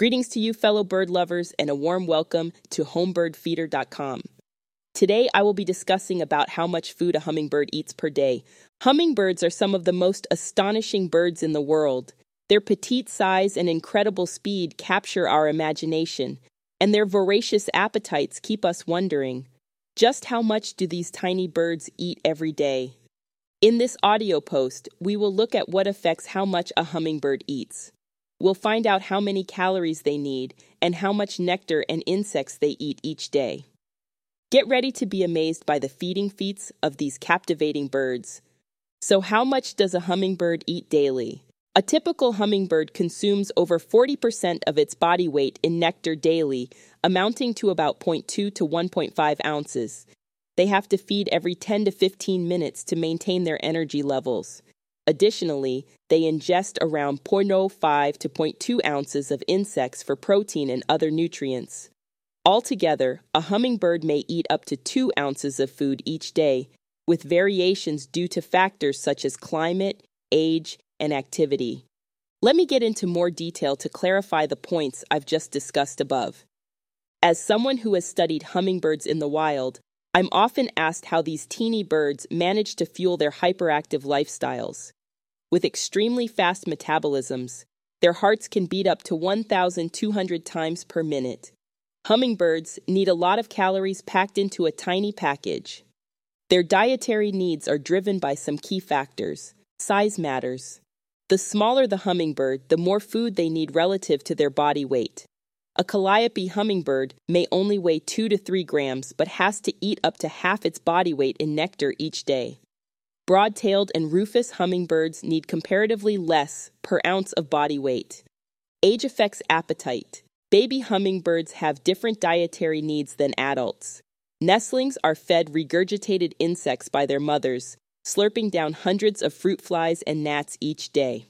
Greetings to you, fellow bird lovers, and a warm welcome to homebirdfeeder.com. Today, I will be discussing about how much food a hummingbird eats per day. Hummingbirds are some of the most astonishing birds in the world. Their petite size and incredible speed capture our imagination, and their voracious appetites keep us wondering just how much do these tiny birds eat every day? In this audio post, we will look at what affects how much a hummingbird eats. We'll find out how many calories they need and how much nectar and insects they eat each day. Get ready to be amazed by the feeding feats of these captivating birds. So, how much does a hummingbird eat daily? A typical hummingbird consumes over 40% of its body weight in nectar daily, amounting to about 0.2 to 1.5 ounces. They have to feed every 10 to 15 minutes to maintain their energy levels. Additionally, they ingest around 0.05 to 0.2 ounces of insects for protein and other nutrients. Altogether, a hummingbird may eat up to 2 ounces of food each day, with variations due to factors such as climate, age, and activity. Let me get into more detail to clarify the points I've just discussed above. As someone who has studied hummingbirds in the wild, I'm often asked how these teeny birds manage to fuel their hyperactive lifestyles. With extremely fast metabolisms, their hearts can beat up to 1,200 times per minute. Hummingbirds need a lot of calories packed into a tiny package. Their dietary needs are driven by some key factors. Size matters. The smaller the hummingbird, the more food they need relative to their body weight. A calliope hummingbird may only weigh 2 to 3 grams but has to eat up to half its body weight in nectar each day. Broad tailed and rufous hummingbirds need comparatively less per ounce of body weight. Age affects appetite. Baby hummingbirds have different dietary needs than adults. Nestlings are fed regurgitated insects by their mothers, slurping down hundreds of fruit flies and gnats each day.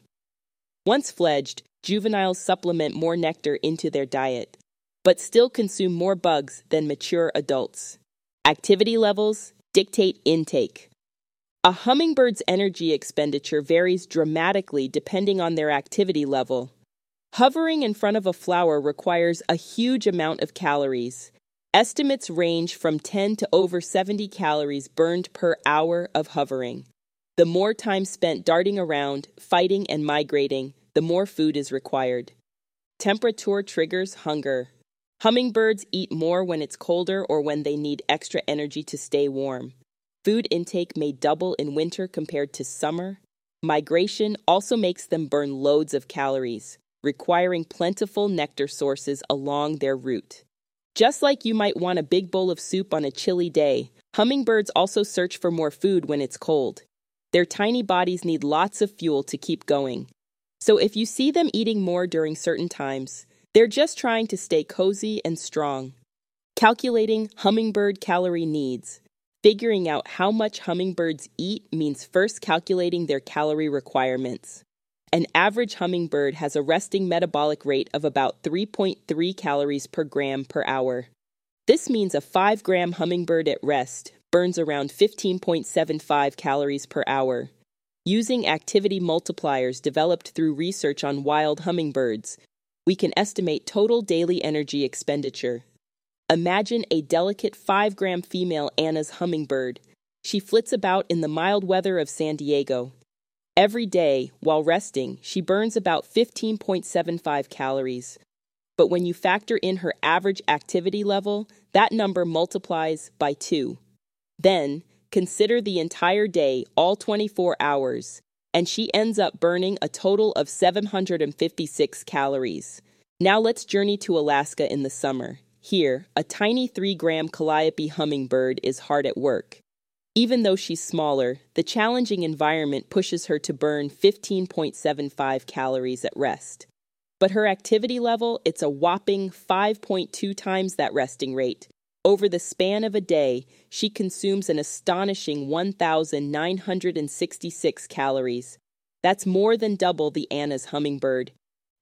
Once fledged, juveniles supplement more nectar into their diet, but still consume more bugs than mature adults. Activity levels dictate intake. A hummingbird's energy expenditure varies dramatically depending on their activity level. Hovering in front of a flower requires a huge amount of calories. Estimates range from 10 to over 70 calories burned per hour of hovering. The more time spent darting around, fighting, and migrating, the more food is required. Temperature triggers hunger. Hummingbirds eat more when it's colder or when they need extra energy to stay warm. Food intake may double in winter compared to summer. Migration also makes them burn loads of calories, requiring plentiful nectar sources along their route. Just like you might want a big bowl of soup on a chilly day, hummingbirds also search for more food when it's cold. Their tiny bodies need lots of fuel to keep going. So if you see them eating more during certain times, they're just trying to stay cozy and strong. Calculating hummingbird calorie needs. Figuring out how much hummingbirds eat means first calculating their calorie requirements. An average hummingbird has a resting metabolic rate of about 3.3 calories per gram per hour. This means a 5 gram hummingbird at rest burns around 15.75 calories per hour. Using activity multipliers developed through research on wild hummingbirds, we can estimate total daily energy expenditure. Imagine a delicate 5 gram female Anna's hummingbird. She flits about in the mild weather of San Diego. Every day, while resting, she burns about 15.75 calories. But when you factor in her average activity level, that number multiplies by 2. Then, consider the entire day, all 24 hours, and she ends up burning a total of 756 calories. Now let's journey to Alaska in the summer. Here, a tiny 3 gram calliope hummingbird is hard at work. Even though she's smaller, the challenging environment pushes her to burn 15.75 calories at rest. But her activity level, it's a whopping 5.2 times that resting rate. Over the span of a day, she consumes an astonishing 1,966 calories. That's more than double the Anna's hummingbird.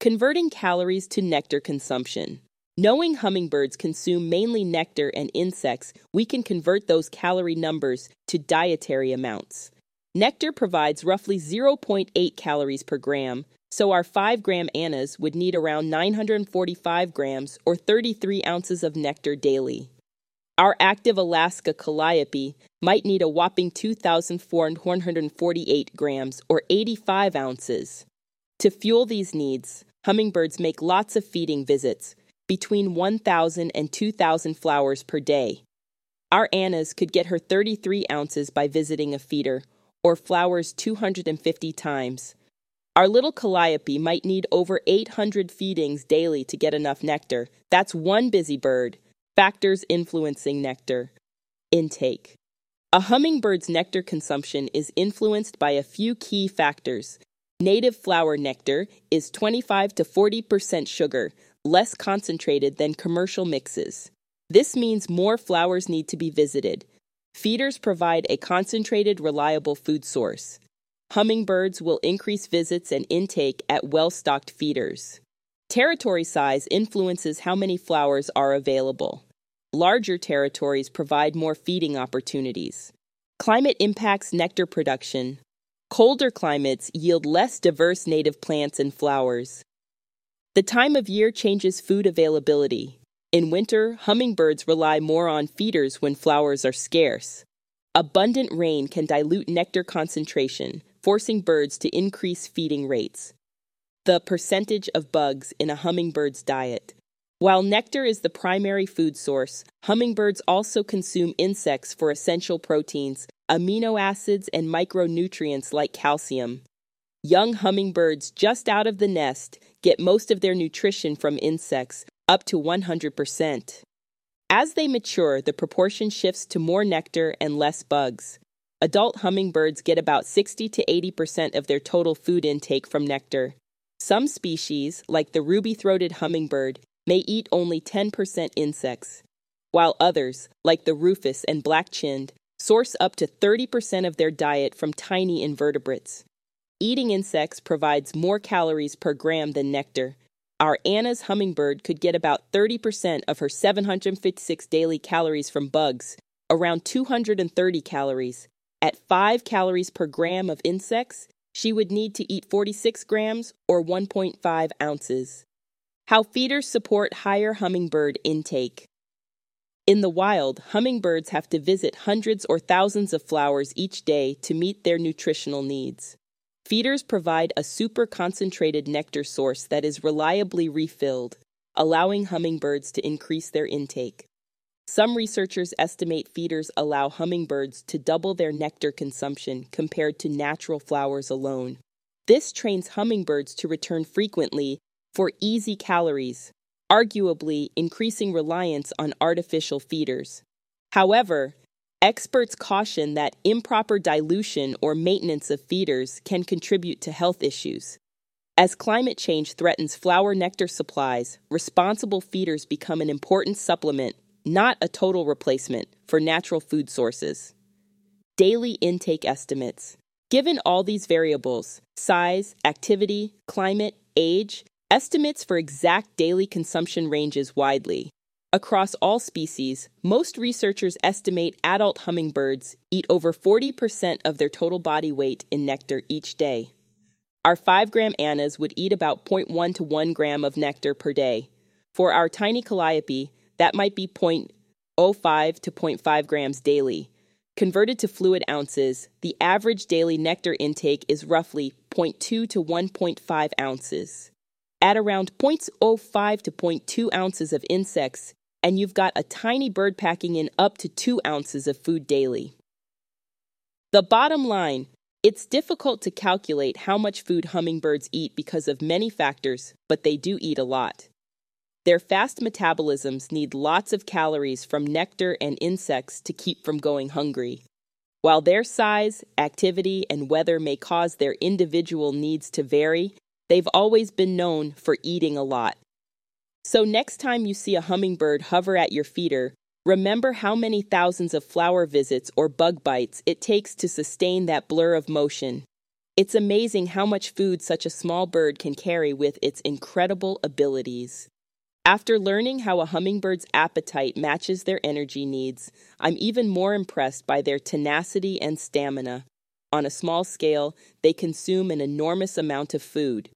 Converting calories to nectar consumption. Knowing hummingbirds consume mainly nectar and insects, we can convert those calorie numbers to dietary amounts. Nectar provides roughly 0.8 calories per gram, So our 5 gram Anna's would need around 945 grams or 33 ounces of nectar daily. Our active Alaska calliope might need a whopping 2,448 grams or 85 ounces. To fuel these needs, hummingbirds make lots of feeding visits, between 1,000 and 2,000 flowers per day. Our Anna's could get her 33 ounces by visiting a feeder, or flowers 250 times. Our little calliope might need over 800 feedings daily to get enough nectar. That's one busy bird. Factors influencing nectar. Intake. A hummingbird's nectar consumption is influenced by a few key factors. Native flower nectar is 25 to 40% sugar, less concentrated than commercial mixes. This means more flowers need to be visited. Feeders provide a concentrated, reliable food source. Hummingbirds will increase visits and intake at well stocked feeders. Territory size influences how many flowers are available. Larger territories provide more feeding opportunities. Climate impacts nectar production. Colder climates yield less diverse native plants and flowers. The time of year changes food availability. In winter, hummingbirds rely more on feeders when flowers are scarce. Abundant rain can dilute nectar concentration, forcing birds to increase feeding rates. The percentage of bugs in a hummingbird's diet. While nectar is the primary food source, hummingbirds also consume insects for essential proteins, amino acids, and micronutrients like calcium. Young hummingbirds just out of the nest get most of their nutrition from insects, up to 100%. As they mature, the proportion shifts to more nectar and less bugs. Adult hummingbirds get about 60 to 80% of their total food intake from nectar. Some species, like the ruby throated hummingbird, may eat only 10% insects, while others, like the rufous and black chinned, source up to 30% of their diet from tiny invertebrates. Eating insects provides more calories per gram than nectar. Our Anna's hummingbird could get about 30% of her 756 daily calories from bugs, around 230 calories. At 5 calories per gram of insects, she would need to eat 46 grams or 1.5 ounces. How feeders support higher hummingbird intake. In the wild, hummingbirds have to visit hundreds or thousands of flowers each day to meet their nutritional needs. Feeders provide a super concentrated nectar source that is reliably refilled, allowing hummingbirds to increase their intake. Some researchers estimate feeders allow hummingbirds to double their nectar consumption compared to natural flowers alone. This trains hummingbirds to return frequently for easy calories, arguably increasing reliance on artificial feeders. However, experts caution that improper dilution or maintenance of feeders can contribute to health issues. As climate change threatens flower nectar supplies, responsible feeders become an important supplement, not a total replacement, for natural food sources. Daily intake estimates. Given all these variables size, activity, climate, age Estimates for exact daily consumption ranges widely. Across all species, most researchers estimate adult hummingbirds eat over 40% of their total body weight in nectar each day. Our 5 gram Anna's would eat about 0.1 to 1 gram of nectar per day. For our tiny calliope, that might be 0.05 to 0.5 grams daily. Converted to fluid ounces, the average daily nectar intake is roughly 0.2 to 1.5 ounces. At around 0.05 to 0.2 ounces of insects, and you've got a tiny bird packing in up to 2 ounces of food daily. The bottom line it's difficult to calculate how much food hummingbirds eat because of many factors, but they do eat a lot. Their fast metabolisms need lots of calories from nectar and insects to keep from going hungry. While their size, activity, and weather may cause their individual needs to vary, They've always been known for eating a lot. So, next time you see a hummingbird hover at your feeder, remember how many thousands of flower visits or bug bites it takes to sustain that blur of motion. It's amazing how much food such a small bird can carry with its incredible abilities. After learning how a hummingbird's appetite matches their energy needs, I'm even more impressed by their tenacity and stamina. On a small scale, they consume an enormous amount of food.